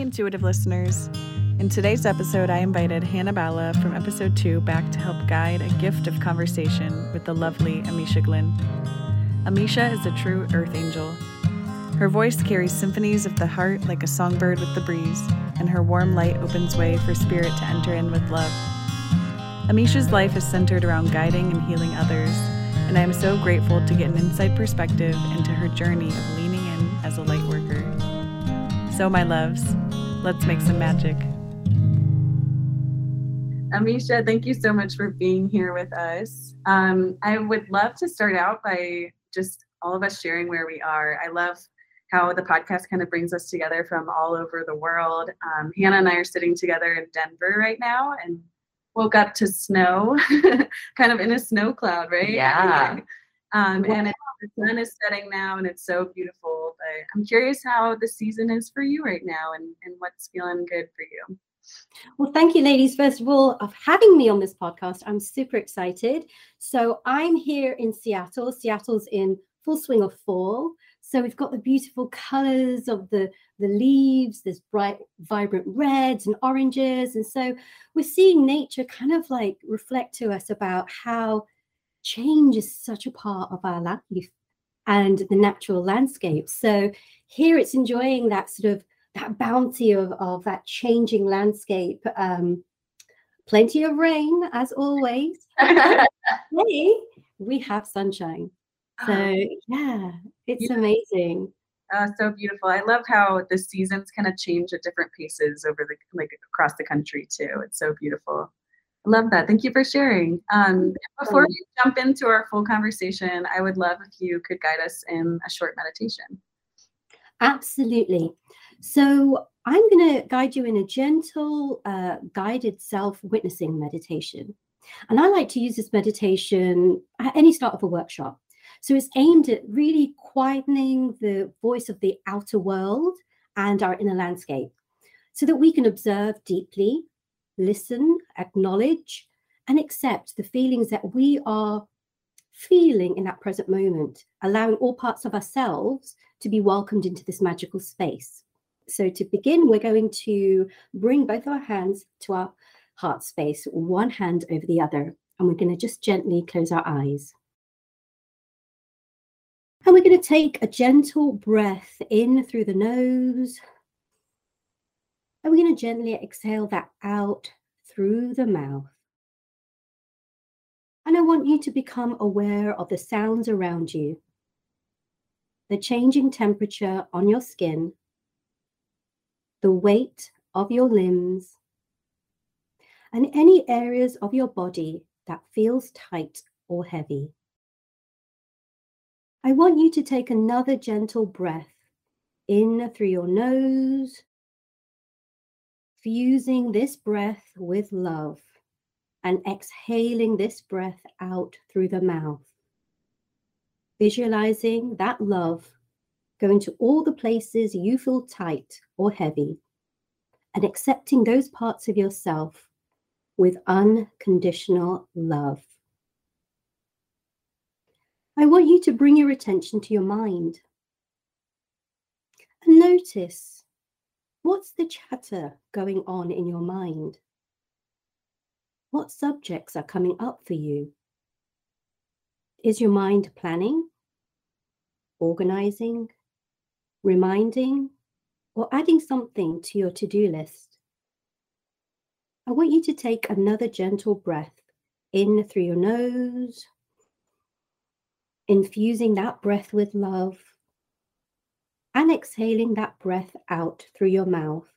intuitive listeners. In today's episode, I invited Hannah Bala from episode two back to help guide a gift of conversation with the lovely Amisha Glynn. Amisha is a true earth angel. Her voice carries symphonies of the heart like a songbird with the breeze, and her warm light opens way for spirit to enter in with love. Amisha's life is centered around guiding and healing others, and I am so grateful to get an inside perspective into her journey of leaning in as a light worker. So, my loves, let's make some magic. Amisha, thank you so much for being here with us. Um, I would love to start out by just all of us sharing where we are. I love how the podcast kind of brings us together from all over the world. Um, Hannah and I are sitting together in Denver right now and woke up to snow, kind of in a snow cloud, right? Yeah. Um, and it, the sun is setting now and it's so beautiful. But I'm curious how the season is for you right now and, and what's feeling good for you. Well, thank you, ladies, first of all, of having me on this podcast. I'm super excited. So, I'm here in Seattle. Seattle's in full swing of fall. So, we've got the beautiful colors of the, the leaves, there's bright, vibrant reds and oranges. And so, we're seeing nature kind of like reflect to us about how change is such a part of our life and the natural landscape. So, here it's enjoying that sort of that bounty of, of that changing landscape. Um, plenty of rain, as always. hey, we have sunshine. So ah. yeah, it's amazing. Uh, so beautiful. I love how the seasons kind of change at different paces over the like across the country too. It's so beautiful. Love that. Thank you for sharing. Um, before we jump into our full conversation, I would love if you could guide us in a short meditation. Absolutely. So I'm going to guide you in a gentle, uh, guided self witnessing meditation. And I like to use this meditation at any start of a workshop. So it's aimed at really quietening the voice of the outer world and our inner landscape so that we can observe deeply, listen, acknowledge, and accept the feelings that we are feeling in that present moment, allowing all parts of ourselves to be welcomed into this magical space. So, to begin, we're going to bring both our hands to our heart space, one hand over the other, and we're going to just gently close our eyes. And we're going to take a gentle breath in through the nose. And we're going to gently exhale that out through the mouth. And I want you to become aware of the sounds around you, the changing temperature on your skin, the weight of your limbs, and any areas of your body that feels tight or heavy. I want you to take another gentle breath in through your nose, fusing this breath with love, and exhaling this breath out through the mouth. Visualizing that love going to all the places you feel tight or heavy, and accepting those parts of yourself with unconditional love. I want you to bring your attention to your mind and notice what's the chatter going on in your mind? What subjects are coming up for you? Is your mind planning, organizing, reminding, or adding something to your to do list. I want you to take another gentle breath in through your nose, infusing that breath with love, and exhaling that breath out through your mouth,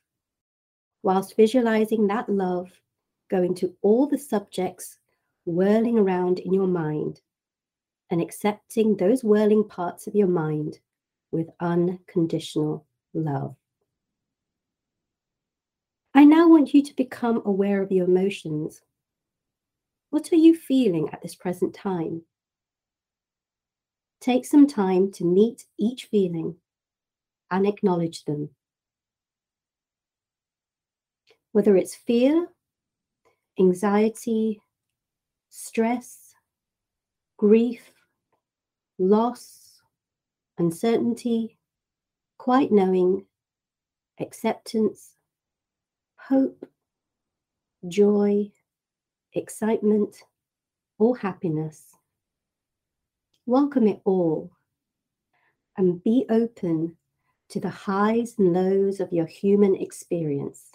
whilst visualizing that love going to all the subjects whirling around in your mind and accepting those whirling parts of your mind with unconditional love. I now want you to become aware of your emotions. What are you feeling at this present time? Take some time to meet each feeling and acknowledge them. Whether it's fear, anxiety, stress, grief, loss, uncertainty, quite knowing, acceptance, hope, joy, excitement, or happiness. Welcome it all and be open to the highs and lows of your human experience.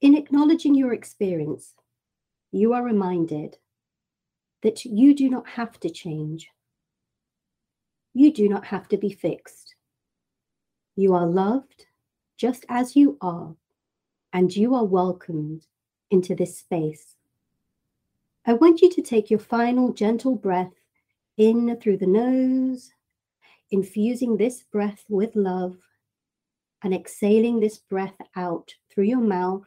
In acknowledging your experience, you are reminded that you do not have to change. You do not have to be fixed. You are loved just as you are, and you are welcomed into this space. I want you to take your final gentle breath in through the nose, infusing this breath with love, and exhaling this breath out through your mouth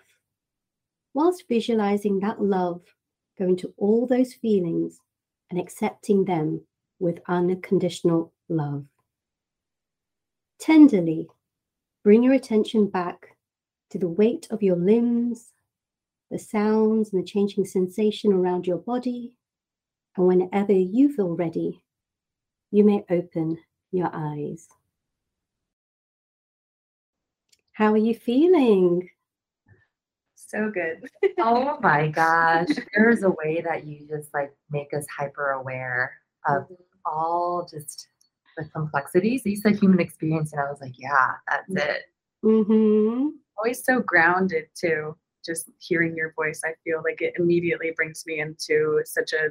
whilst visualizing that love going to all those feelings and accepting them with unconditional love. Tenderly bring your attention back to the weight of your limbs, the sounds and the changing sensation around your body. And whenever you feel ready, you may open your eyes. How are you feeling? so good. oh my gosh. There's a way that you just like make us hyper aware of mm-hmm. all just the complexities. You said human experience, and I was like, yeah, that's mm-hmm. it. Mm-hmm. Always so grounded too. Just hearing your voice, I feel like it immediately brings me into such a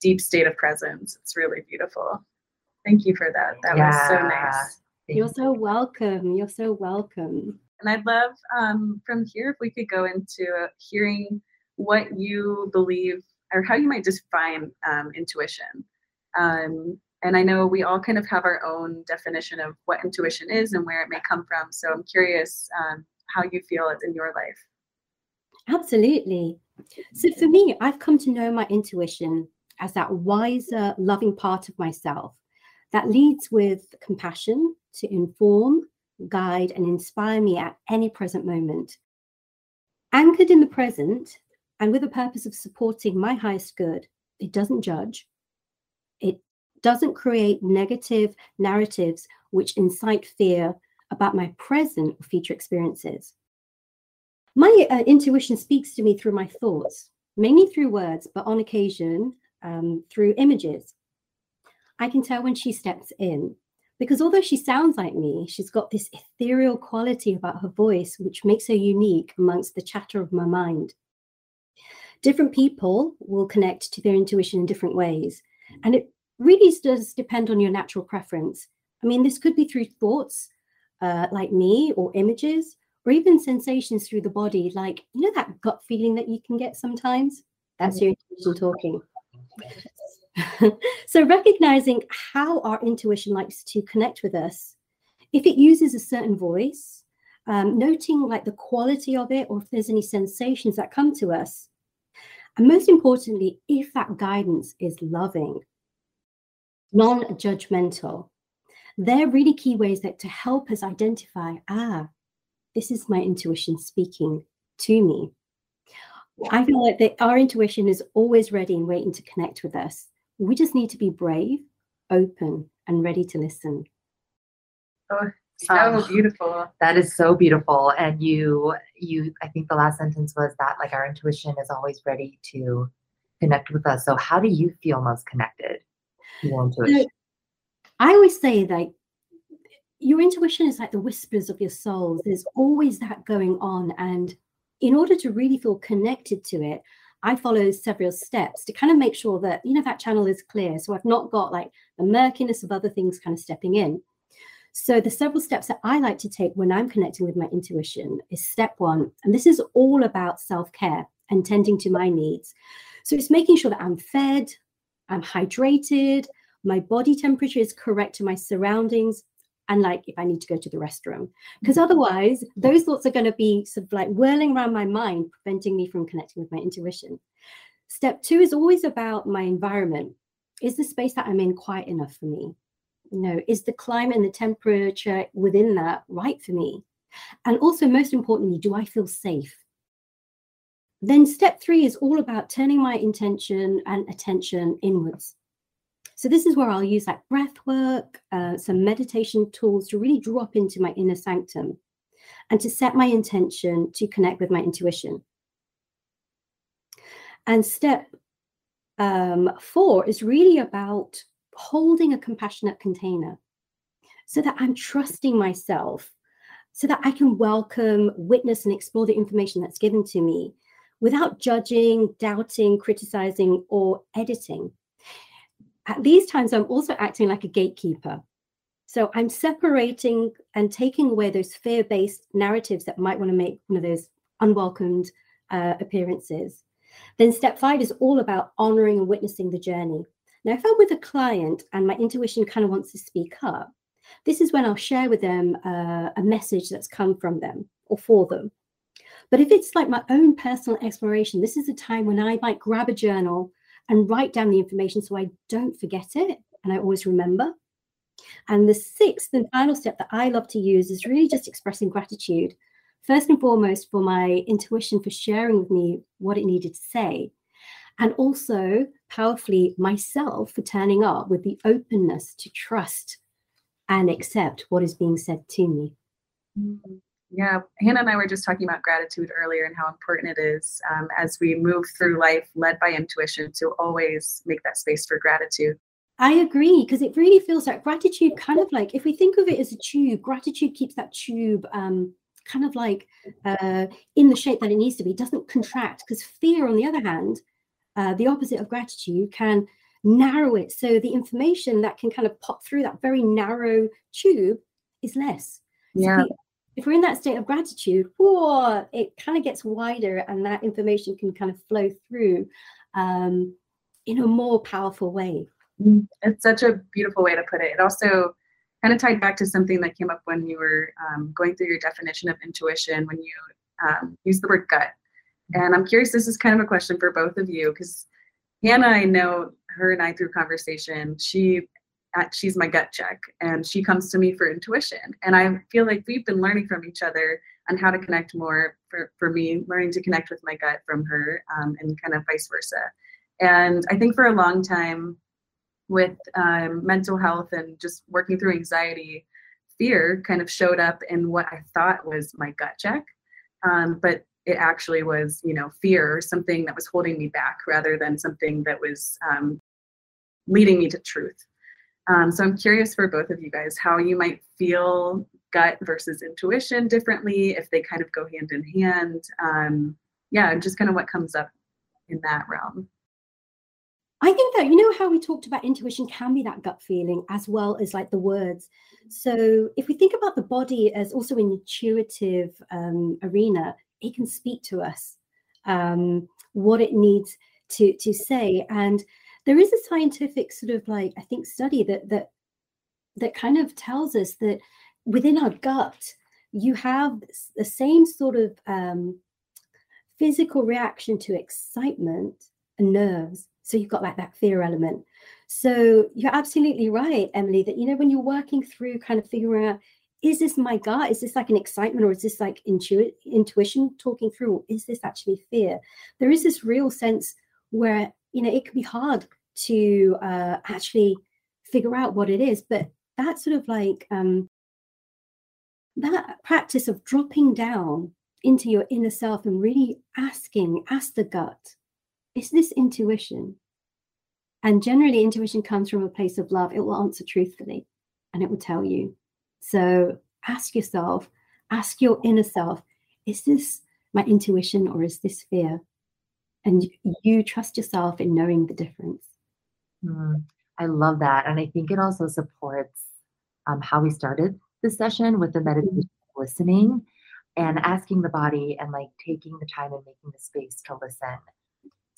deep state of presence. It's really beautiful. Thank you for that. That yeah. was so nice. You're so welcome. You're so welcome. And I'd love um, from here if we could go into hearing what you believe or how you might define um, intuition. Um, and I know we all kind of have our own definition of what intuition is and where it may come from. So I'm curious um, how you feel it in your life. Absolutely. So for me, I've come to know my intuition as that wiser, loving part of myself that leads with compassion to inform, guide, and inspire me at any present moment. Anchored in the present and with the purpose of supporting my highest good, it doesn't judge. It doesn't create negative narratives which incite fear about my present or future experiences. My uh, intuition speaks to me through my thoughts, mainly through words, but on occasion um, through images. I can tell when she steps in because although she sounds like me, she's got this ethereal quality about her voice, which makes her unique amongst the chatter of my mind. Different people will connect to their intuition in different ways. And it really does depend on your natural preference. I mean, this could be through thoughts uh, like me, or images, or even sensations through the body, like, you know, that gut feeling that you can get sometimes? That's your intuition talking. so recognizing how our intuition likes to connect with us if it uses a certain voice um, noting like the quality of it or if there's any sensations that come to us and most importantly if that guidance is loving non-judgmental they're really key ways that to help us identify ah this is my intuition speaking to me I feel like that our intuition is always ready and waiting to connect with us. We just need to be brave, open, and ready to listen. Oh, so oh, beautiful. That is so beautiful. And you, you, I think the last sentence was that like our intuition is always ready to connect with us. So how do you feel most connected to your intuition? I always say that your intuition is like the whispers of your soul. There's always that going on. And in order to really feel connected to it, I follow several steps to kind of make sure that, you know, that channel is clear. So I've not got like the murkiness of other things kind of stepping in. So the several steps that I like to take when I'm connecting with my intuition is step one. And this is all about self-care and tending to my needs. So it's making sure that I'm fed, I'm hydrated, my body temperature is correct to my surroundings, and like if I need to go to the restroom. Because mm-hmm. otherwise, those thoughts are going to be sort of like whirling around my mind, preventing me from connecting with my intuition. Step two is always about my environment. Is the space that I'm in quiet enough for me? You know, is the climate and the temperature within that right for me? And also, most importantly, do I feel safe? Then, step three is all about turning my intention and attention inwards. So this is where I'll use like breath work, uh, some meditation tools to really drop into my inner sanctum and to set my intention to connect with my intuition. And step um, four is really about holding a compassionate container so that I'm trusting myself, so that I can welcome, witness, and explore the information that's given to me without judging, doubting, criticizing, or editing. At these times, I'm also acting like a gatekeeper. So I'm separating and taking away those fear based narratives that might want to make one of those unwelcomed uh, appearances. Then step five is all about honoring and witnessing the journey. Now, if I'm with a client and my intuition kind of wants to speak up, this is when I'll share with them uh, a message that's come from them or for them. But if it's like my own personal exploration, this is a time when I might grab a journal and write down the information so I don't forget it and I always remember. And the sixth and final step that I love to use is really just expressing gratitude. First and foremost, for my intuition for sharing with me what it needed to say. And also, powerfully, myself for turning up with the openness to trust and accept what is being said to me. Mm-hmm. Yeah, Hannah and I were just talking about gratitude earlier and how important it is um, as we move through life led by intuition to always make that space for gratitude. I agree because it really feels like gratitude kind of like if we think of it as a tube, gratitude keeps that tube um, kind of like uh, in the shape that it needs to be, it doesn't contract because fear, on the other hand, uh, the opposite of gratitude, can narrow it. So the information that can kind of pop through that very narrow tube is less. Yeah. So if we're in that state of gratitude, whoa, it kind of gets wider and that information can kind of flow through um, in a more powerful way. Mm, it's such a beautiful way to put it. It also kind of tied back to something that came up when you were um, going through your definition of intuition when you um, used the word gut. And I'm curious, this is kind of a question for both of you because Hannah, I know her and I through conversation, she she's my gut check and she comes to me for intuition. And i feel like we've been learning from each other on how to connect more for, for me learning to connect with my gut from her um, and kind of vice versa. And i think for a long time with um, mental health and just working through anxiety fear kind of showed up in what i thought was my gut check. Um, but it actually was you know fear something that was holding me back rather than something that was um, leading me to truth um, so I'm curious for both of you guys how you might feel gut versus intuition differently, if they kind of go hand in hand. Um, yeah, just kind of what comes up in that realm. I think that you know how we talked about intuition can be that gut feeling as well as like the words. So if we think about the body as also an intuitive um, arena, it can speak to us um, what it needs to to say and there is a scientific sort of like I think study that that that kind of tells us that within our gut you have the same sort of um, physical reaction to excitement and nerves. So you've got like that fear element. So you're absolutely right, Emily, that you know when you're working through kind of figuring out is this my gut? Is this like an excitement or is this like intu- intuition talking through? Or Is this actually fear? There is this real sense where you know it can be hard to uh, actually figure out what it is. But that sort of like um, that practice of dropping down into your inner self and really asking, ask the gut, is this intuition? And generally, intuition comes from a place of love. It will answer truthfully and it will tell you. So ask yourself, ask your inner self, is this my intuition or is this fear? And you trust yourself in knowing the difference. Mm, I love that. And I think it also supports um, how we started the session with the mm-hmm. meditation listening and asking the body and like taking the time and making the space to listen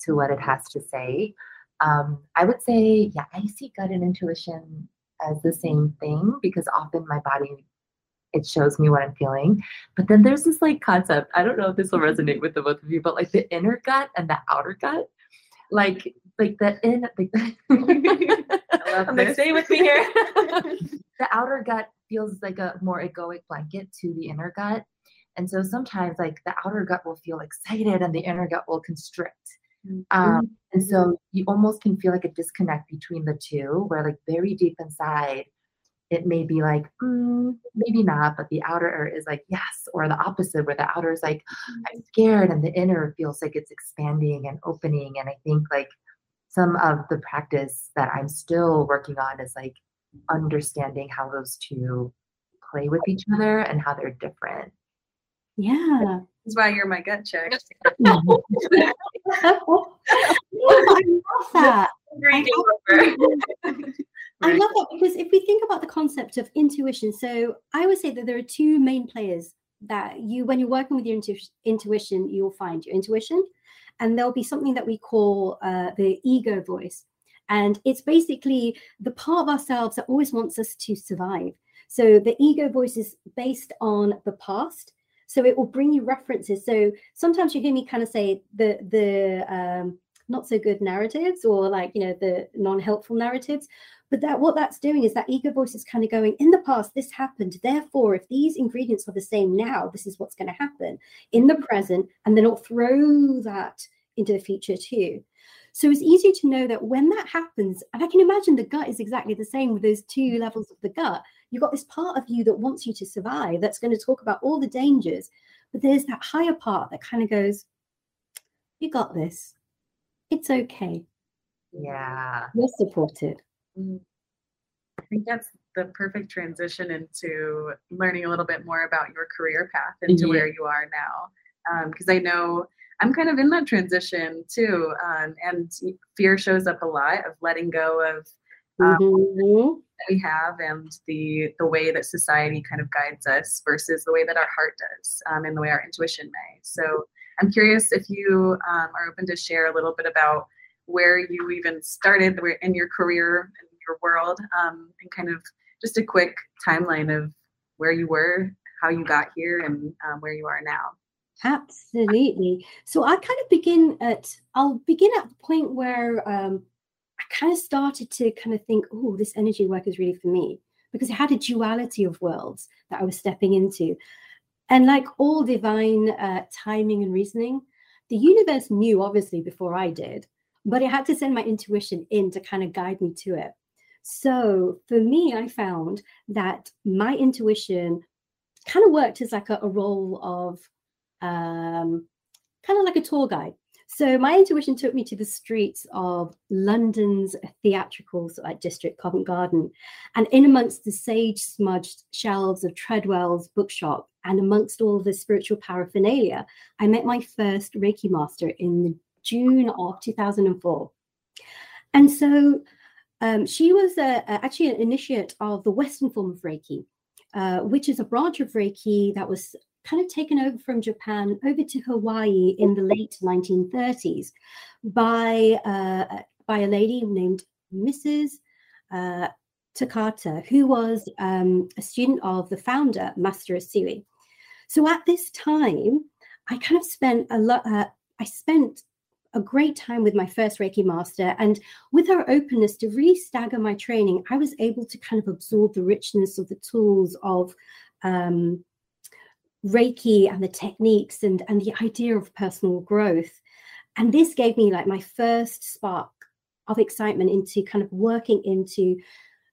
to what it has to say. Um, I would say, yeah, I see gut and intuition as the same thing because often my body it shows me what I'm feeling. But then there's this like concept. I don't know if this will resonate with the both of you, but like the inner gut and the outer gut like like the in like I'm like stay with me here. the outer gut feels like a more egoic blanket to the inner gut. And so sometimes like the outer gut will feel excited and the inner gut will constrict. Um, mm-hmm. and so you almost can feel like a disconnect between the two, where like very deep inside, it may be like, mm, maybe not, but the outer is like, yes, or the opposite, where the outer is like, I'm mm-hmm. scared, and the inner feels like it's expanding and opening. And I think like some of the practice that I'm still working on is like understanding how those two play with each other and how they're different. Yeah. That's why you're my gut check. Oh, I love that. I love, I love that because if we think about the concept of intuition, so I would say that there are two main players that you, when you're working with your intu- intuition, you'll find your intuition, and there'll be something that we call uh, the ego voice. And it's basically the part of ourselves that always wants us to survive. So the ego voice is based on the past. So it will bring you references. So sometimes you hear me kind of say the the um, not so good narratives or like you know the non-helpful narratives but that what that's doing is that ego voice is kind of going in the past this happened. Therefore if these ingredients are the same now this is what's going to happen in the present and then it'll throw that into the future too. So it's easy to know that when that happens and i can imagine the gut is exactly the same with those two levels of the gut. You've got this part of you that wants you to survive that's going to talk about all the dangers but there's that higher part that kind of goes you got this. It's okay. Yeah. You're supported. I think that's the perfect transition into learning a little bit more about your career path into yeah. where you are now. Because um, I know I'm kind of in that transition too, um, and fear shows up a lot of letting go of um, mm-hmm. that we have and the the way that society kind of guides us versus the way that our heart does um, and the way our intuition may. So I'm curious if you um, are open to share a little bit about where you even started in your career and your world, um, and kind of just a quick timeline of where you were, how you got here, and um, where you are now. Absolutely. So I kind of begin at, I'll begin at the point where um, I kind of started to kind of think, oh, this energy work is really for me because it had a duality of worlds that I was stepping into. And like all divine uh, timing and reasoning, the universe knew obviously before I did but it had to send my intuition in to kind of guide me to it. So for me, I found that my intuition kind of worked as like a, a role of um, kind of like a tour guide. So my intuition took me to the streets of London's theatrical like district, Covent Garden, and in amongst the sage-smudged shelves of Treadwell's bookshop, and amongst all the spiritual paraphernalia, I met my first Reiki master in June of 2004. And so um, she was a, a, actually an initiate of the Western form of Reiki, uh, which is a branch of Reiki that was kind of taken over from Japan over to Hawaii in the late 1930s by, uh, by a lady named Mrs. Uh, Takata, who was um, a student of the founder, Master Usui. So at this time, I kind of spent a lot, uh, I spent a great time with my first Reiki master. And with her openness to really stagger my training, I was able to kind of absorb the richness of the tools of um, Reiki and the techniques and, and the idea of personal growth. And this gave me like my first spark of excitement into kind of working into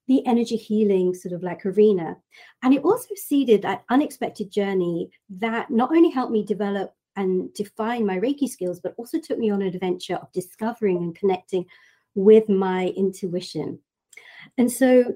the energy healing sort of like arena. And it also seeded that unexpected journey that not only helped me develop and define my Reiki skills, but also took me on an adventure of discovering and connecting with my intuition. And so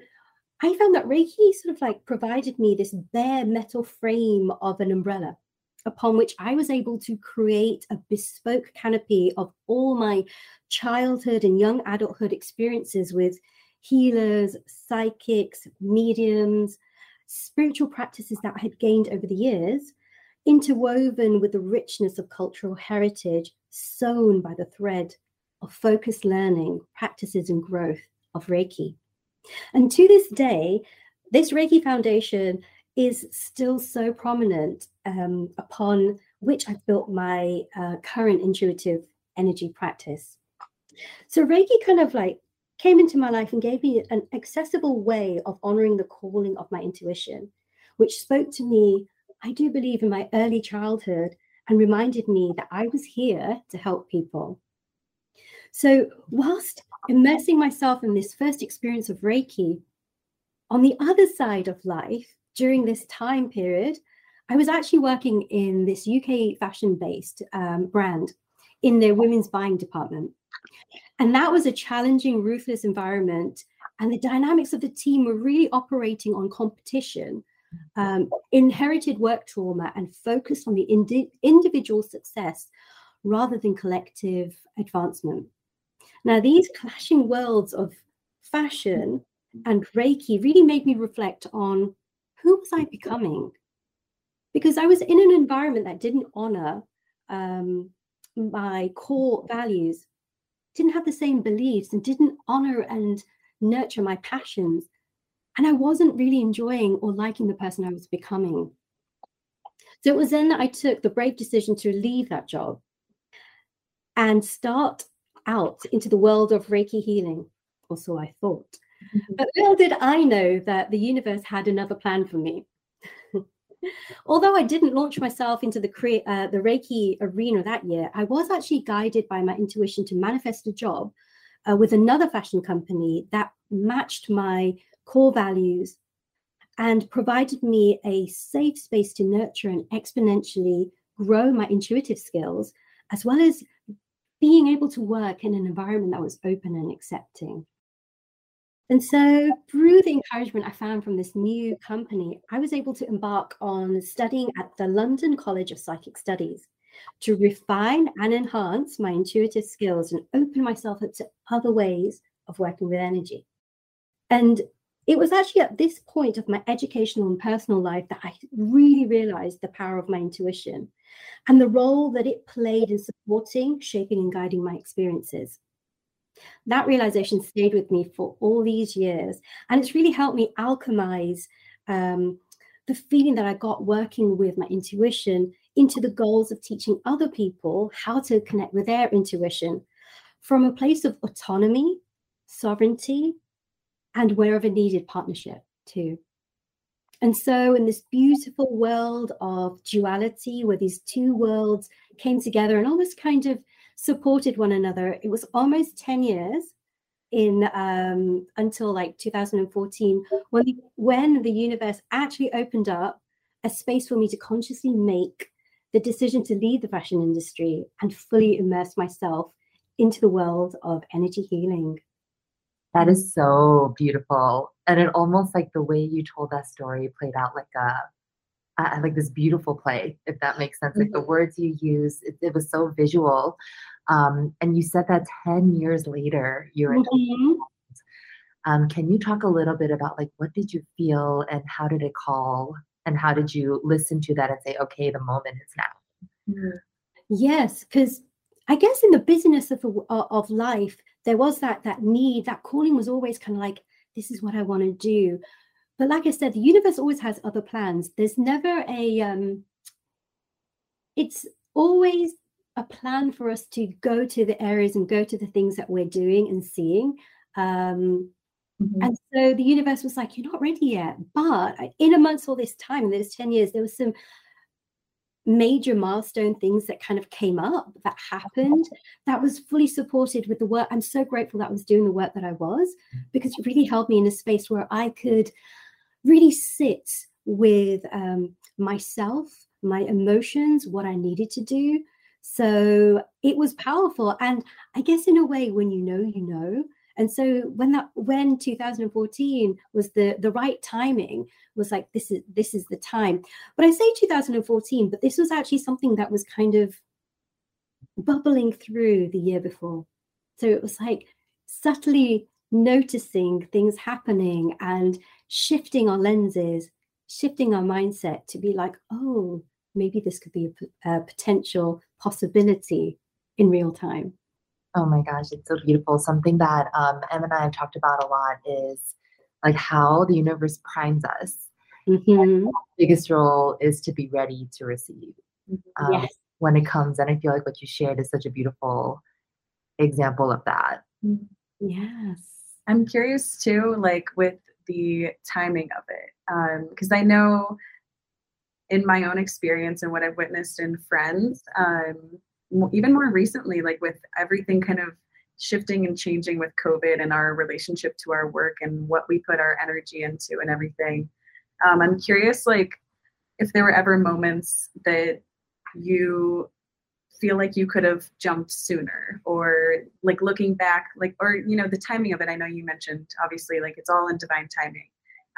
I found that Reiki sort of like provided me this bare metal frame of an umbrella upon which I was able to create a bespoke canopy of all my childhood and young adulthood experiences with healers, psychics, mediums, spiritual practices that I had gained over the years interwoven with the richness of cultural heritage, sewn by the thread of focused learning, practices, and growth of Reiki. And to this day, this Reiki Foundation is still so prominent um, upon which I've built my uh, current intuitive energy practice. So Reiki kind of like came into my life and gave me an accessible way of honoring the calling of my intuition, which spoke to me I do believe in my early childhood and reminded me that I was here to help people. So, whilst immersing myself in this first experience of Reiki, on the other side of life, during this time period, I was actually working in this UK fashion based um, brand in their women's buying department. And that was a challenging, ruthless environment. And the dynamics of the team were really operating on competition, um, inherited work trauma, and focused on the indi- individual success rather than collective advancement. Now, these clashing worlds of fashion and Reiki really made me reflect on who was I becoming? Because I was in an environment that didn't honor um, my core values, didn't have the same beliefs, and didn't honor and nurture my passions. And I wasn't really enjoying or liking the person I was becoming. So it was then that I took the brave decision to leave that job and start out into the world of Reiki healing, or so I thought. Mm-hmm. But little did I know that the universe had another plan for me. Although I didn't launch myself into the cre- uh, the Reiki arena that year, I was actually guided by my intuition to manifest a job uh, with another fashion company that matched my core values and provided me a safe space to nurture and exponentially grow my intuitive skills, as well as being able to work in an environment that was open and accepting. And so, through the encouragement I found from this new company, I was able to embark on studying at the London College of Psychic Studies to refine and enhance my intuitive skills and open myself up to other ways of working with energy. And it was actually at this point of my educational and personal life that I really realized the power of my intuition and the role that it played in supporting, shaping, and guiding my experiences that realization stayed with me for all these years. And it's really helped me alchemize um, the feeling that I got working with my intuition into the goals of teaching other people how to connect with their intuition from a place of autonomy, sovereignty, and wherever needed, partnership too. And so, in this beautiful world of duality, where these two worlds came together and almost kind of supported one another. It was almost 10 years in um, until like 2014 when the, when the universe actually opened up a space for me to consciously make the decision to leave the fashion industry and fully immerse myself into the world of energy healing. That is so beautiful. And it almost like the way you told that story played out like a I, like this beautiful play, if that makes sense. Like the mm-hmm. words you use, it, it was so visual. Um, and you said that 10 years later, you're mm-hmm. um, can you talk a little bit about like what did you feel and how did it call and how did you listen to that and say, okay, the moment is now? Mm-hmm. Yes, because I guess in the business of of life, there was that that need, that calling was always kind of like, this is what I want to do. But like I said, the universe always has other plans. There's never a um it's always a plan for us to go to the areas and go to the things that we're doing and seeing. Um, mm-hmm. And so the universe was like, You're not ready yet. But in amongst all this time, in those 10 years, there was some major milestone things that kind of came up that happened that was fully supported with the work. I'm so grateful that I was doing the work that I was because it really held me in a space where I could really sit with um, myself, my emotions, what I needed to do, so it was powerful. And I guess in a way, when you know, you know. And so when that when 2014 was the the right timing was like this is this is the time. But I say 2014, but this was actually something that was kind of bubbling through the year before. So it was like subtly noticing things happening and shifting our lenses, shifting our mindset to be like, oh, maybe this could be a, a potential possibility in real time. Oh my gosh, it's so beautiful. Something that um, Em and I have talked about a lot is like how the universe primes us. Mm-hmm. biggest role is to be ready to receive mm-hmm. um, yes. when it comes. And I feel like what you shared is such a beautiful example of that. Mm-hmm. Yes. I'm curious too, like with the timing of it, because um, I know in my own experience and what I've witnessed in friends, um, even more recently, like with everything kind of shifting and changing with COVID and our relationship to our work and what we put our energy into and everything. Um, I'm curious, like, if there were ever moments that you feel like you could have jumped sooner or like looking back like or you know the timing of it i know you mentioned obviously like it's all in divine timing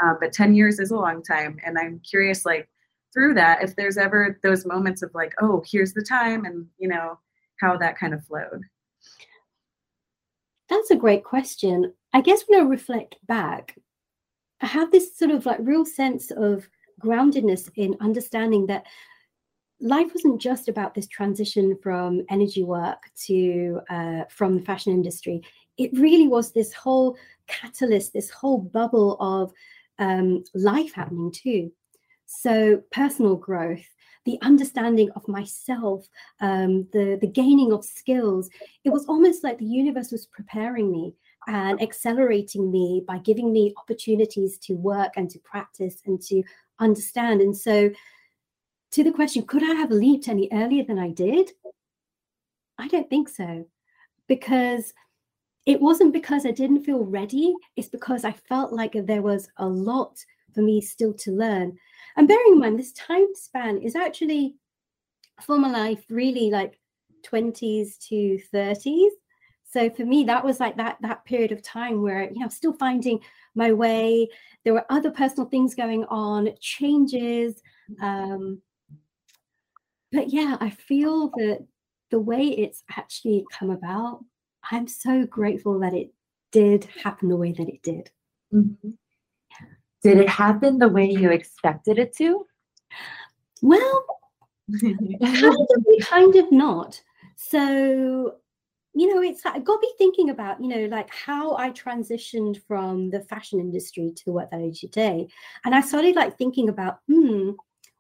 um, but 10 years is a long time and i'm curious like through that if there's ever those moments of like oh here's the time and you know how that kind of flowed that's a great question i guess when i reflect back i have this sort of like real sense of groundedness in understanding that life wasn't just about this transition from energy work to uh, from the fashion industry. It really was this whole catalyst, this whole bubble of um, life happening too. So personal growth, the understanding of myself, um, the the gaining of skills. It was almost like the universe was preparing me and accelerating me by giving me opportunities to work and to practice and to understand. And so to the question, could I have leaped any earlier than I did? I don't think so. Because it wasn't because I didn't feel ready, it's because I felt like there was a lot for me still to learn. And bearing in mind, this time span is actually for my life really like 20s to 30s. So for me, that was like that that period of time where you know still finding my way. There were other personal things going on, changes, um, but yeah, I feel that the way it's actually come about, I'm so grateful that it did happen the way that it did. Mm-hmm. Did it happen the way you expected it to? Well, kind of, kind of not. So, you know, it's I got to be thinking about, you know, like how I transitioned from the fashion industry to that I do today. And I started like thinking about, hmm,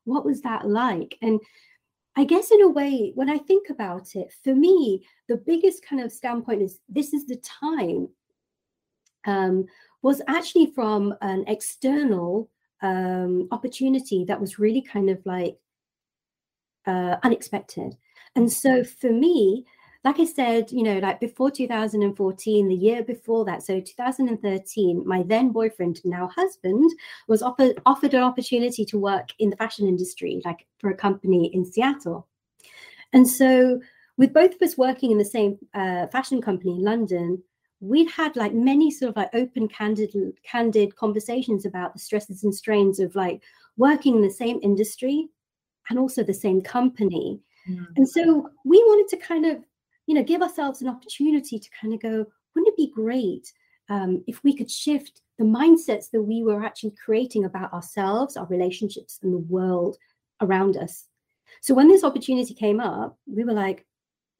what was that like? And I guess in a way, when I think about it, for me, the biggest kind of standpoint is this is the time um, was actually from an external um, opportunity that was really kind of like uh, unexpected. And so for me, like I said, you know, like before 2014, the year before that, so 2013, my then boyfriend, now husband, was offered offered an opportunity to work in the fashion industry, like for a company in Seattle. And so, with both of us working in the same uh, fashion company in London, we'd had like many sort of like open, candid, candid conversations about the stresses and strains of like working in the same industry and also the same company. Mm. And so we wanted to kind of you know, give ourselves an opportunity to kind of go, wouldn't it be great um, if we could shift the mindsets that we were actually creating about ourselves, our relationships, and the world around us? So when this opportunity came up, we were like,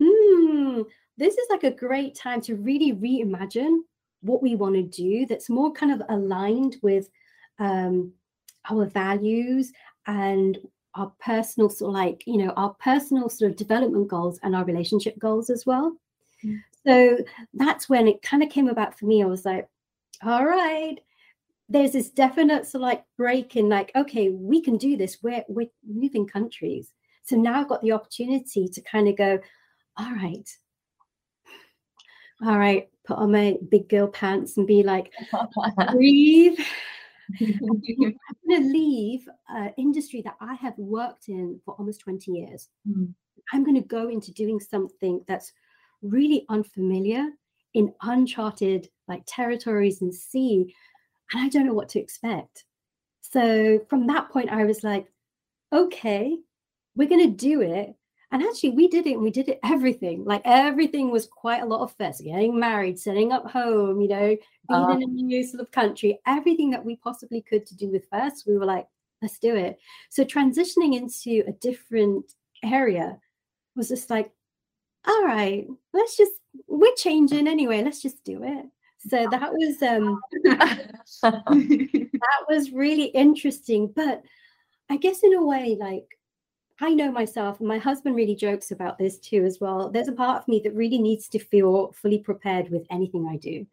hmm, this is like a great time to really reimagine what we want to do that's more kind of aligned with um, our values and our personal sort of like you know our personal sort of development goals and our relationship goals as well. Mm. so that's when it kind of came about for me. I was like all right. There's this definite sort of like break in like okay we can do this. We're we're moving countries. So now i've got the opportunity to kind of go all right all right put on my big girl pants and be like breathe I'm going to leave an industry that I have worked in for almost 20 years. Mm. I'm going to go into doing something that's really unfamiliar in uncharted like territories and sea. And I don't know what to expect. So from that point, I was like, okay, we're going to do it. And actually, we did it and we did it everything. Like everything was quite a lot of first getting married, setting up home, you know, being uh, in a new sort of country, everything that we possibly could to do with first, we were like, let's do it. So transitioning into a different area was just like, all right, let's just, we're changing anyway, let's just do it. So that was um that was really interesting. But I guess in a way, like I know myself, and my husband really jokes about this too as well. There's a part of me that really needs to feel fully prepared with anything I do.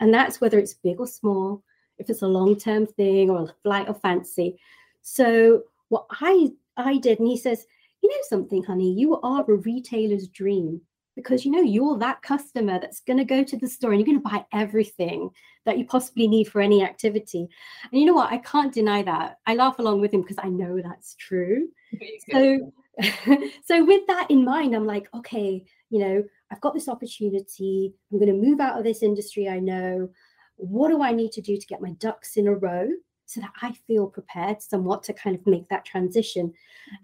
And that's whether it's big or small, if it's a long-term thing or a flight of fancy. So what I I did, and he says, you know something, honey, you are a retailer's dream. Because you know you're that customer that's going to go to the store and you're going to buy everything that you possibly need for any activity. And you know what? I can't deny that. I laugh along with him because i know that's true. So so with that in mind i'm like okay you know i've got this opportunity. I'm going to move out of this industry i know. What do i need to do to get my ducks in a row so that I feel prepared somewhat to kind of make that transition.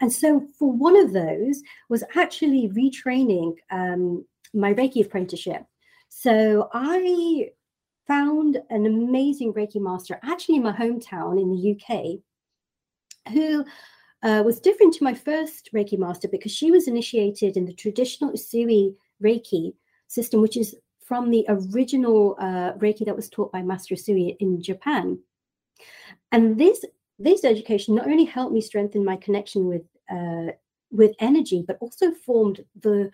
And so, for one of those, was actually retraining um, my Reiki apprenticeship. So, I found an amazing Reiki master actually in my hometown in the UK who uh, was different to my first Reiki master because she was initiated in the traditional Usui Reiki system, which is from the original uh, Reiki that was taught by Master Usui in Japan. And this this education not only helped me strengthen my connection with uh, with energy, but also formed the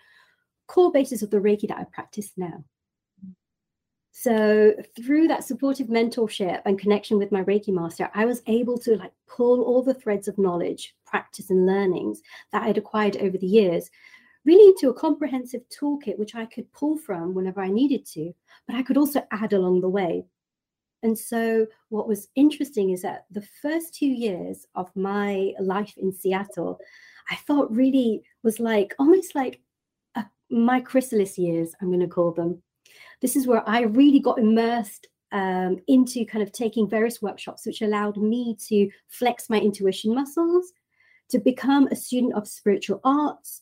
core basis of the Reiki that I practice now. So through that supportive mentorship and connection with my Reiki master, I was able to like pull all the threads of knowledge, practice, and learnings that I'd acquired over the years, really into a comprehensive toolkit which I could pull from whenever I needed to, but I could also add along the way. And so, what was interesting is that the first two years of my life in Seattle, I felt really was like almost like a, my chrysalis years, I'm going to call them. This is where I really got immersed um, into kind of taking various workshops, which allowed me to flex my intuition muscles, to become a student of spiritual arts.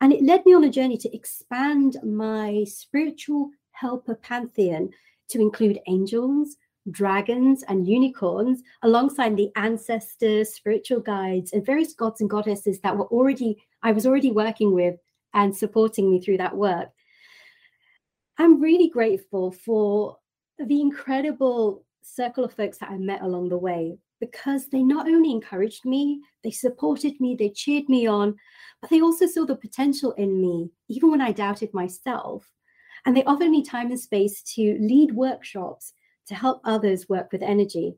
And it led me on a journey to expand my spiritual helper pantheon to include angels, dragons and unicorns alongside the ancestors spiritual guides and various gods and goddesses that were already i was already working with and supporting me through that work. I'm really grateful for the incredible circle of folks that i met along the way because they not only encouraged me they supported me they cheered me on but they also saw the potential in me even when i doubted myself. And they offered me time and space to lead workshops to help others work with energy.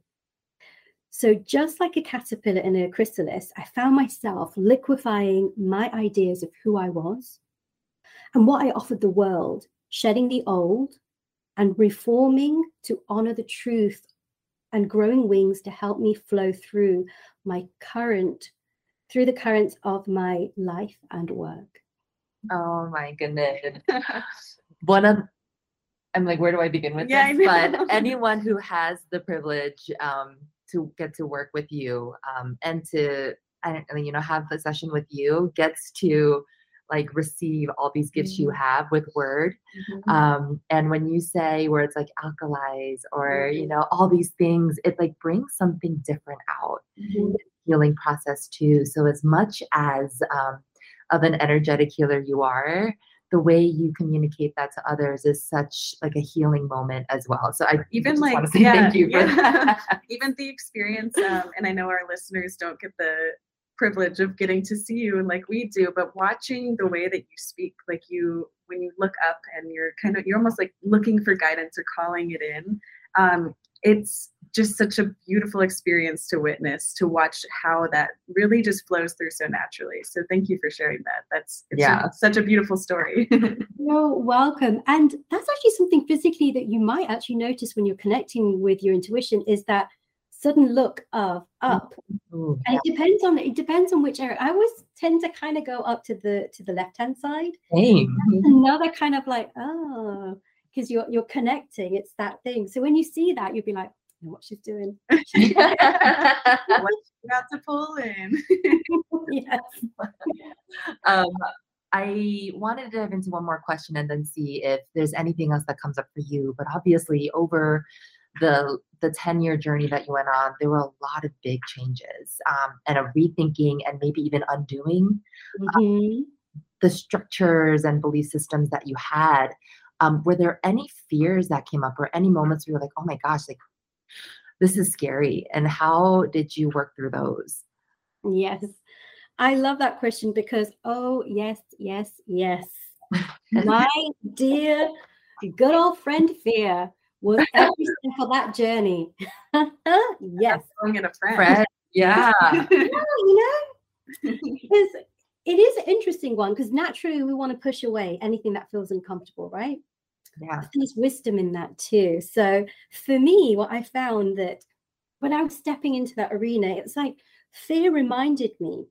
So, just like a caterpillar in a chrysalis, I found myself liquefying my ideas of who I was and what I offered the world, shedding the old and reforming to honor the truth and growing wings to help me flow through my current, through the currents of my life and work. Oh my goodness. One of I'm like, where do I begin with yeah, this? But anyone who has the privilege um, to get to work with you um, and to, and, you know, have a session with you gets to like receive all these gifts mm-hmm. you have with word. Mm-hmm. Um, and when you say words like alkalize or, mm-hmm. you know, all these things, it like brings something different out. Mm-hmm. Healing process too. So as much as um, of an energetic healer you are, the way you communicate that to others is such like a healing moment as well. So I even like yeah, thank you yeah. even the experience. Um, and I know our listeners don't get the privilege of getting to see you and like we do, but watching the way that you speak, like you when you look up and you're kind of you're almost like looking for guidance or calling it in. Um, it's just such a beautiful experience to witness to watch how that really just flows through so naturally. So thank you for sharing that. That's yeah. a, such a beautiful story. You're welcome. And that's actually something physically that you might actually notice when you're connecting with your intuition is that sudden look of up. Ooh, and it depends on it depends on which area. I always tend to kind of go up to the to the left hand side. Same. another kind of like oh because you're you're connecting it's that thing so when you see that you'll be like know what she's doing. what got to pull in. yes. Um, I wanted to dive into one more question and then see if there's anything else that comes up for you. But obviously, over the the 10 year journey that you went on, there were a lot of big changes um, and a rethinking and maybe even undoing um, mm-hmm. um, the structures and belief systems that you had. Um, were there any fears that came up or any moments where you're like, oh my gosh, like this is scary. And how did you work through those? Yes. I love that question because, oh, yes, yes, yes. My dear, good old friend Fear was every step of that journey. yes. I'm going to friend. friend. Yeah. yeah. You know, because it is an interesting one because naturally we want to push away anything that feels uncomfortable, right? Yeah. There's wisdom in that too. So for me, what I found that when I was stepping into that arena, it was like fear reminded me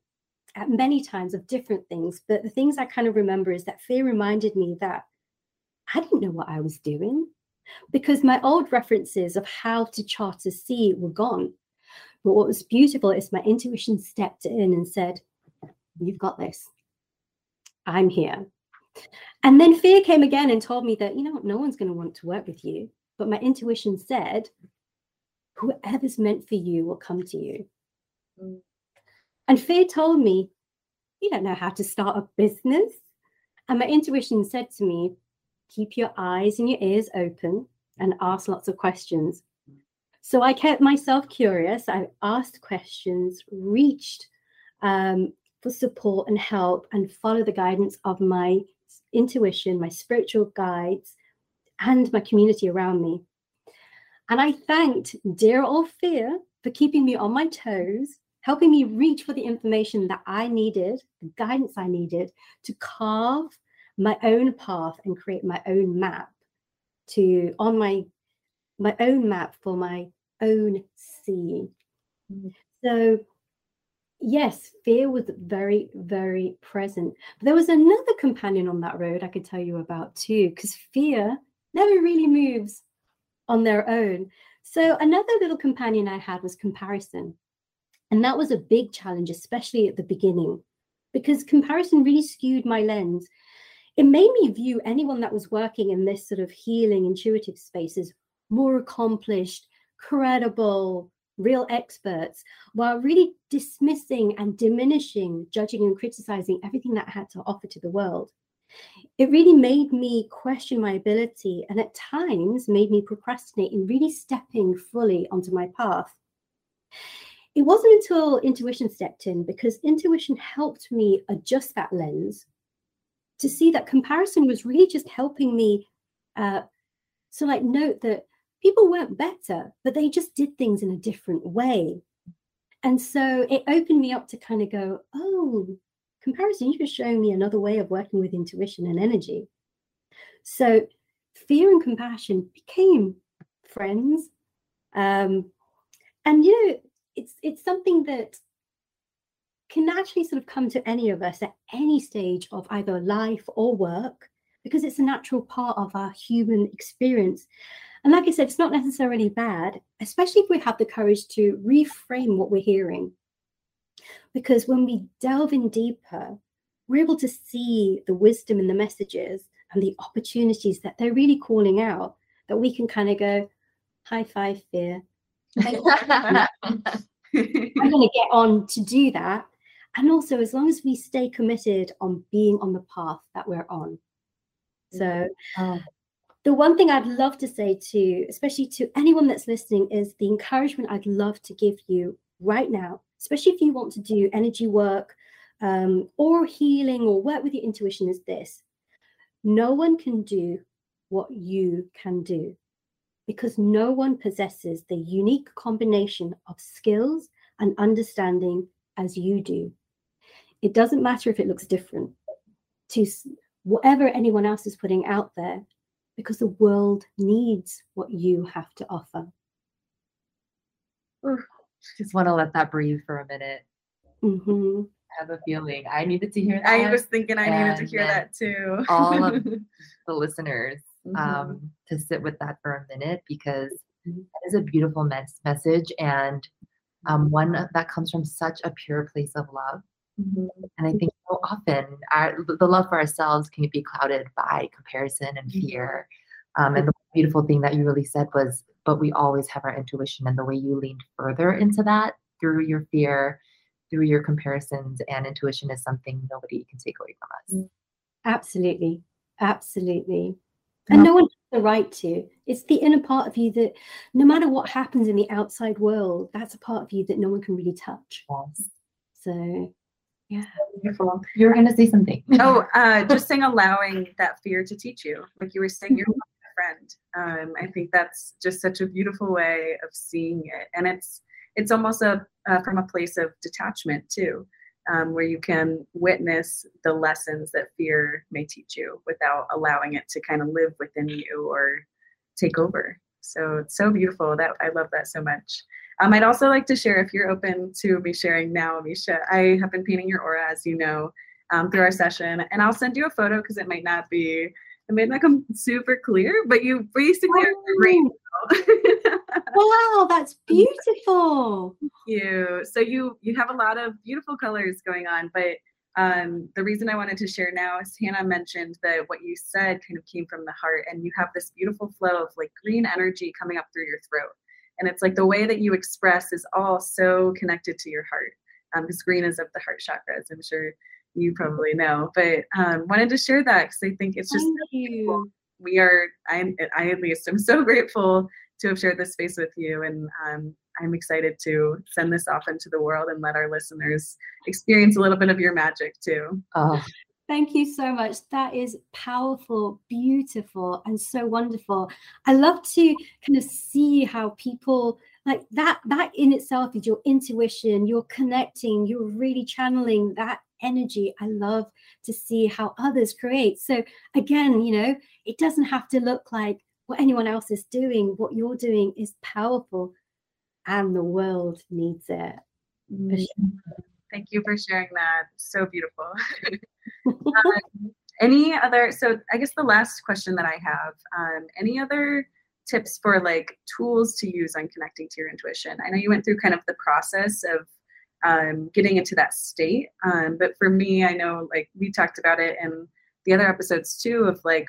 at many times of different things. But the things I kind of remember is that fear reminded me that I didn't know what I was doing because my old references of how to chart a sea were gone. But what was beautiful is my intuition stepped in and said, You've got this. I'm here. And then fear came again and told me that, you know no one's going to want to work with you. But my intuition said, whoever's meant for you will come to you. Mm. And fear told me, you don't know how to start a business. And my intuition said to me, keep your eyes and your ears open and ask lots of questions. So I kept myself curious. I asked questions, reached um, for support and help, and follow the guidance of my intuition, my spiritual guides, and my community around me. And I thanked dear old fear for keeping me on my toes, helping me reach for the information that I needed, the guidance I needed to carve my own path and create my own map to on my my own map for my own seeing. Mm-hmm. So yes, fear was very, very present. But there was another companion on that road I could tell you about too, because fear never really moves on their own. So another little companion I had was comparison. And that was a big challenge, especially at the beginning, because comparison really skewed my lens. It made me view anyone that was working in this sort of healing, intuitive space as more accomplished, credible, real experts, while really dismissing and diminishing, judging and criticizing everything that I had to offer to the world. It really made me question my ability and at times made me procrastinate in really stepping fully onto my path. It wasn't until intuition stepped in because intuition helped me adjust that lens to see that comparison was really just helping me uh, so like note that people weren't better, but they just did things in a different way. And so it opened me up to kind of go, oh, comparison, you're showing me another way of working with intuition and energy. So fear and compassion became friends. Um, and you know, it's it's something that can actually sort of come to any of us at any stage of either life or work because it's a natural part of our human experience. And like I said, it's not necessarily bad, especially if we have the courage to reframe what we're hearing. Because when we delve in deeper, we're able to see the wisdom in the messages and the opportunities that they're really calling out that we can kind of go, high five, fear. I'm going to get on to do that. And also, as long as we stay committed on being on the path that we're on. So, oh the one thing I'd love to say to, especially to anyone that's listening, is the encouragement I'd love to give you right now, especially if you want to do energy work um, or healing or work with your intuition, is this no one can do what you can do because no one possesses the unique combination of skills and understanding as you do. It doesn't matter if it looks different to whatever anyone else is putting out there because the world needs what you have to offer. Just want to let that breathe for a minute. Mm-hmm. I have a feeling I needed to hear that. I was thinking I needed to hear that too. all of the listeners mm-hmm. um, to sit with that for a minute because mm-hmm. that is a beautiful mes- message and um, one that comes from such a pure place of love. Mm-hmm. And I think so often our, the love for ourselves can be clouded by comparison and mm-hmm. fear. Um, and the beautiful thing that you really said was, but we always have our intuition, and the way you leaned further into that through your fear, through your comparisons, and intuition is something nobody can take away from us. Absolutely, absolutely. And no one has the right to. It's the inner part of you that, no matter what happens in the outside world, that's a part of you that no one can really touch. Yes. So yeah. Beautiful. You were going to say something. oh, uh, just saying allowing that fear to teach you. Like you were saying, you're a friend. Um, I think that's just such a beautiful way of seeing it. And it's, it's almost a, uh, from a place of detachment too. um, where you can witness the lessons that fear may teach you without allowing it to kind of live within you or take over. So it's so beautiful. That I love that so much. Um, I'd also like to share, if you're open to me sharing now, Amisha, I have been painting your aura, as you know, um, through our session, and I'll send you a photo because it might not be, it may not come super clear, but you basically are green. wow, that's beautiful. Thank you. So you you have a lot of beautiful colors going on, but um, the reason I wanted to share now is Hannah mentioned that what you said kind of came from the heart, and you have this beautiful flow of like green energy coming up through your throat. And it's like the way that you express is all so connected to your heart. Um, because green is of the heart chakra, as I'm sure you probably know. But um, wanted to share that because I think it's just we are. I, I at least am so grateful to have shared this space with you, and um, I'm excited to send this off into the world and let our listeners experience a little bit of your magic too. Oh. Thank you so much. That is powerful, beautiful, and so wonderful. I love to kind of see how people like that. That in itself is your intuition. You're connecting. You're really channeling that energy. I love to see how others create. So again, you know, it doesn't have to look like what anyone else is doing. What you're doing is powerful and the world needs it. Mm-hmm. Thank you for sharing that. So beautiful. um, any other, so I guess the last question that I have, um, any other tips for like tools to use on connecting to your intuition? I know you went through kind of the process of um, getting into that state. Um, but for me, I know like we talked about it in the other episodes too of like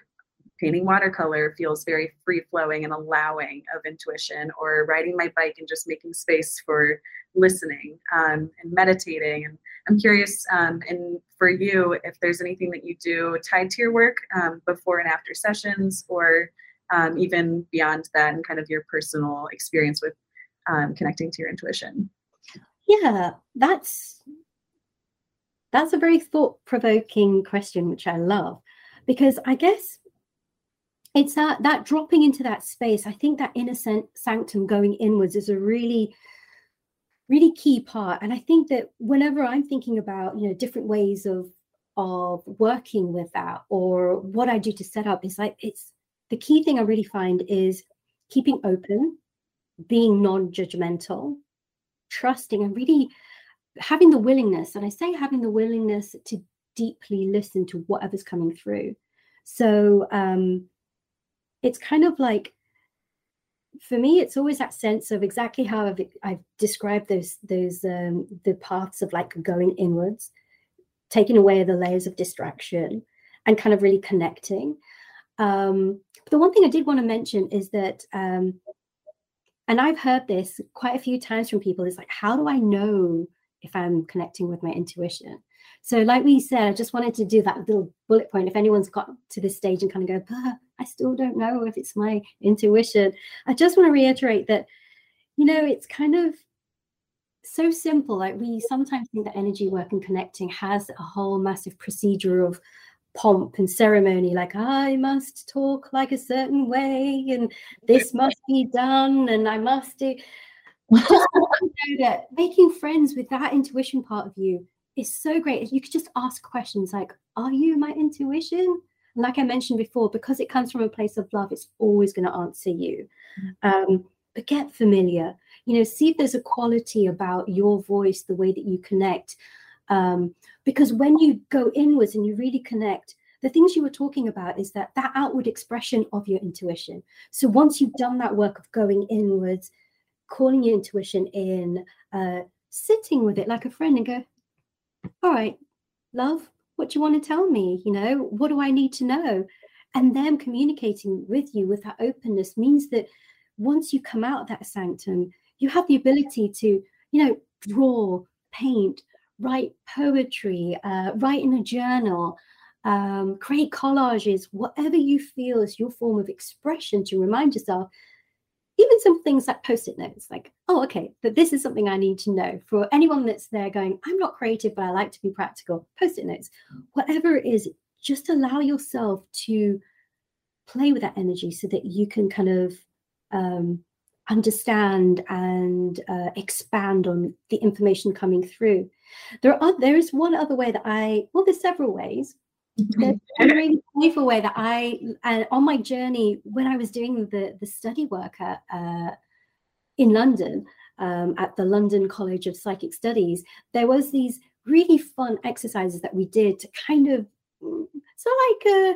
painting watercolor feels very free flowing and allowing of intuition, or riding my bike and just making space for listening um, and meditating. And I'm curious, um, and for you, if there's anything that you do tied to your work um, before and after sessions, or um, even beyond that, and kind of your personal experience with um, connecting to your intuition. Yeah, that's that's a very thought-provoking question, which I love, because I guess it's that that dropping into that space. I think that innocent sanctum going inwards is a really really key part. And i think that whenever i'm thinking about you know different ways of of working with that or what i do to set up is like it's the key thing i really find is keeping open being non-judgmental trusting and really having the willingness and i say having the willingness to deeply listen to whatever's coming through. So um it's kind of like for me it's always that sense of exactly how i've, I've described those those um, the paths of like going inwards taking away the layers of distraction and kind of really connecting. Um, the one thing i did want to mention is that um, and i've heard this quite a few times from people is like how do i know if i'm connecting with my intuition? So like we said i just wanted to do that little bullet point if anyone's got to this stage and kind of go I still don't know if it's my intuition. I just want to reiterate that, you know, it's kind of so simple. Like we sometimes think that energy work and connecting has a whole massive procedure of pomp and ceremony, like I must talk like a certain way and this must be done and I must do. Just know that making friends with that intuition part of you is so great. You could just ask questions like, Are you my intuition? Like I mentioned before, because it comes from a place of love, it's always going to answer you. Mm-hmm. Um, but get familiar. You know, see if there's a quality about your voice, the way that you connect. Um, because when you go inwards and you really connect, the things you were talking about is that that outward expression of your intuition. So once you've done that work of going inwards, calling your intuition in, uh, sitting with it like a friend and go, all right, love, what do you want to tell me? You know, what do I need to know? And them communicating with you with that openness means that once you come out of that sanctum, you have the ability to, you know, draw, paint, write poetry, uh, write in a journal, um, create collages, whatever you feel is your form of expression to remind yourself even some things like post-it notes like oh okay that this is something i need to know. For anyone that's there going i'm not creative but i like to be practical post-it notes. Whatever it is just allow yourself to play with that energy so that you can kind of um, understand and uh, expand on the information coming through. There are there is one other way that I well, there's several ways. There's a really playful way that I uh, on my journey when I was doing the the study work at, uh, in London um, at the London College of Psychic Studies, there was these really fun exercises that we did to kind of so like uh,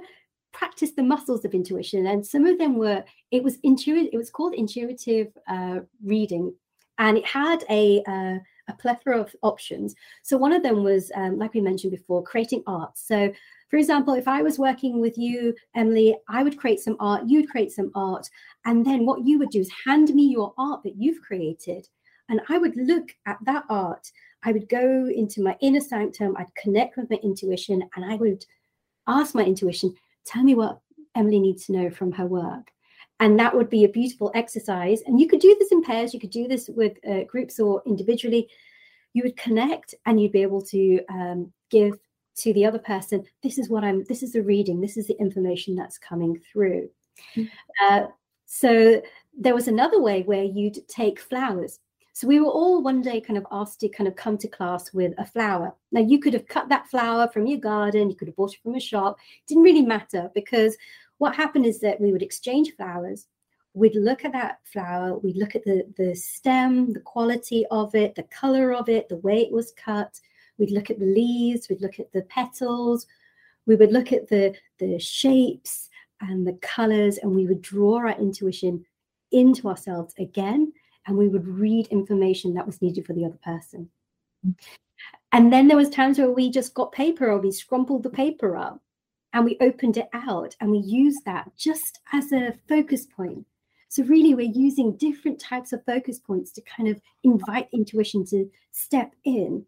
practice the muscles of intuition. And some of them were it was intuitive it was called intuitive uh, reading. And it had a uh, a plethora of options. So one of them was um, like we mentioned before creating art. So for example if i was working with you emily i would create some art you'd create some art and then what you would do is hand me your art that you've created and i would look at that art i would go into my inner sanctum i'd connect with my intuition and i would ask my intuition tell me what Emily needs to know from her work. And that would be a beautiful exercise. And you could do this in pairs, you could do this with uh, groups or individually. You would connect and you'd be able to um, give to the other person this is what I'm, this is the reading, this is the information that's coming through. Mm-hmm. Uh, so there was another way where you'd take flowers so we were all one day kind of asked to kind of come to class with a flower. Now you could have cut that flower from your garden, you could have bought it from a shop. It didn't really matter because what happened is that we would exchange flowers. We'd look at that flower, we'd look at the, the stem, the quality of it, the color of it, the way it was cut. We'd look at the leaves, we'd look at the petals, we would look at the, the shapes and the colors, and we would draw our intuition into ourselves again and we would read information that was needed for the other person. And then there was times where we just got paper or we scrumpled the paper up and we opened it out and we used that just as a focus point. So really we're using different types of focus points to kind of invite intuition to step in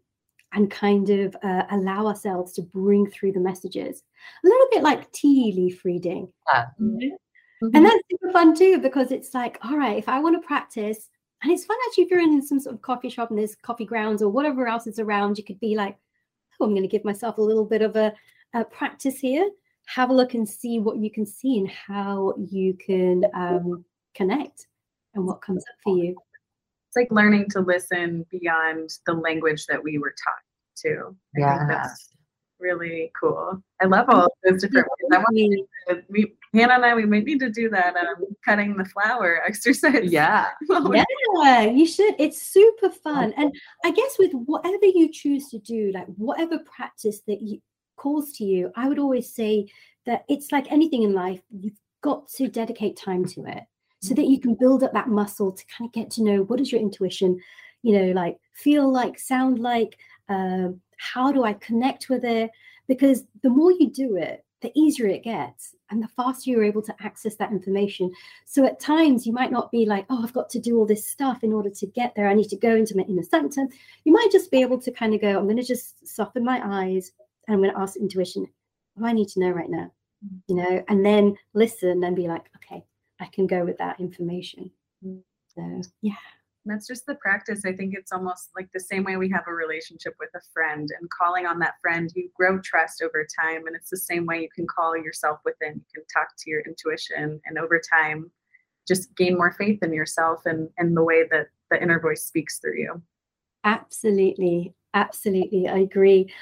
and kind of uh, allow ourselves to bring through the messages. A little bit like tea leaf reading. Yeah. Mm-hmm. And that's super fun too, because it's like, all right, if I want to practice and it's fun actually if you're in some sort of coffee shop and there's coffee grounds or whatever else is around, you could be like, oh, I'm going to give myself a little bit of a, a, practice here. Have a look and see what you can see and how you can um, connect and what comes up for you. It's like learning to listen beyond the language that we were taught to. I yeah. that's really cool. I love all those different ways. I want to, we, Hannah and I, we might need to do that um, cutting the flower exercise. Yeah. yeah, you should. It's super fun. And I guess with whatever you choose to do, like whatever practice that you calls to you, I would always say that it's like anything in life, you've got to dedicate time to it so that you can build up that muscle to kind of get to know what is your intuition, you know, like feel like, sound like, uh, how do I connect with it? Because the more you do it, the easier it gets and the faster you're able to access that information. So at times you might not be like, oh, I've got to do all this stuff in order to get there. I need to go into my inner sanctum. You might just be able to kind of go, I'm going to just soften my eyes and I'm going to ask intuition, what do I need to know right now? You know, and then listen and be like, okay, I can go with that information. Mm. So yeah that's just the practice. I think it's almost like the same way we have a relationship with a friend and calling on that friend, you grow trust over time. And it's the same way you can call yourself within. You can talk to your intuition and over time just gain more faith in yourself and, and the way that the inner voice speaks through you. Absolutely. Absolutely. I agree.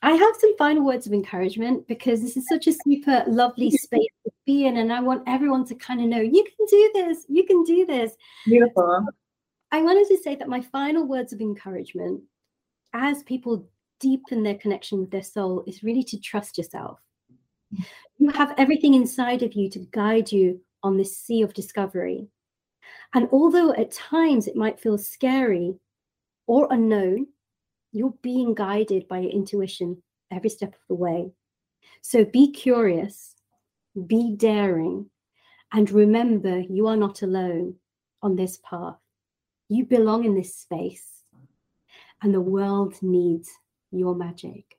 I have some final words of encouragement because this is such a super lovely space to be in. And I want everyone to kind of know you can do this, you can do this. Beautiful. I wanted to say that my final words of encouragement as people deepen their connection with their soul is really to trust yourself. You have everything inside of you to guide you on this sea of discovery. And although at times it might feel scary or unknown, you're being guided by your intuition every step of the way. So be curious, be daring, and remember you are not alone on this path. You belong in this space, and the world needs your magic.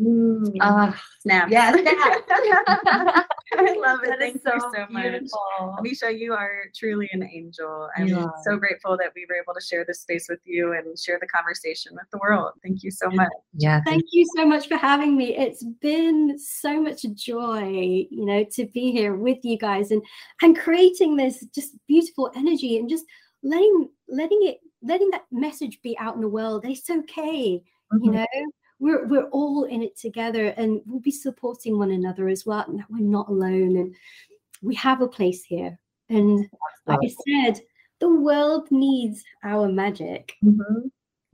Mm. Uh, snap. Yes. I love it. Thank so you so beautiful. much. Amisha, you are truly an angel. I'm yeah. so grateful that we were able to share this space with you and share the conversation with the world. Thank you so much. Yeah. Thank you so much for having me. It's been so much joy, you know, to be here with you guys and and creating this just beautiful energy and just letting letting it letting that message be out in the world it's okay you know we're we're all in it together and we'll be supporting one another as well and that we're not alone and we have a place here and like i said the world needs our magic Mm-hmm.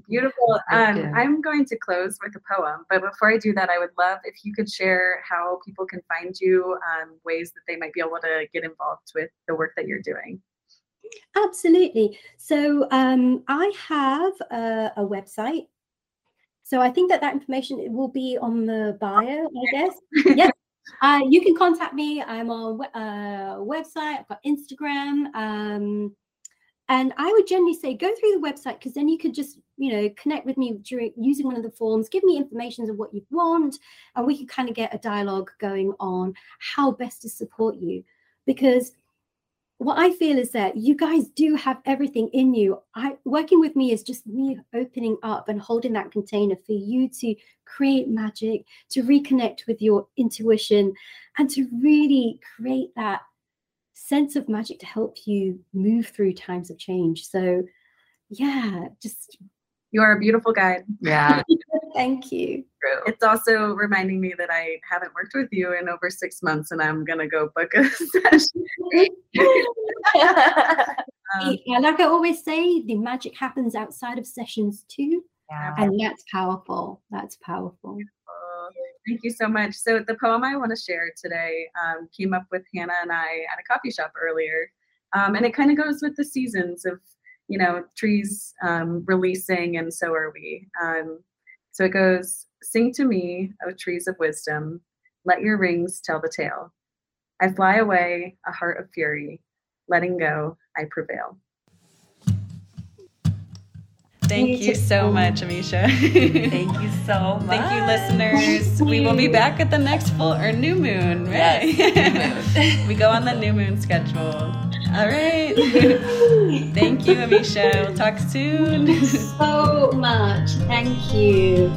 Beautiful. Thank Um. I'm going to close with a poem, but before I do that, I would love if you could share how people can find you, um, ways that they might be able to get involved with the work that you're doing. Absolutely. So um, I have a, a website. So I think that that information will be on the bio, I guess. yes. Uh, you can contact me. I'm on uh, website. I've got Instagram. Um, and I would generally say go through the website because then you could just, you know, connect with me during using one of the forms, give me information of what you want, and we can kind of get a dialogue going on how best to support you. Because what I feel is that you guys do have everything in you. I working with me is just me opening up and holding that container for you to create magic, to reconnect with your intuition, and to really create that sense of magic to help you move through times of change. So, yeah, just You are a beautiful guide. Yeah, thank you. It's also reminding me that I haven't worked with you in over six months, and I'm gonna go book a session. Um, Yeah, like I always say, the magic happens outside of sessions too, yeah. and that's powerful. That's powerful. Thank you so much. So the poem I want to share today um, came up with Hannah and I at a coffee shop earlier, um, and it kind of goes with the seasons of you know trees um, releasing, and so are we. Um, so it goes: Sing to me, O trees of wisdom, let your rings tell the tale. I fly away, a heart of fury, letting go, I prevail. Thank you so much, Amisha. Thank you so much. Thank you, listeners. We will be back at the next full or new moon, right? Yes, new moon. we go on the new moon schedule. All right. Thank you, Amisha. We'll talk soon. so much. Thank you.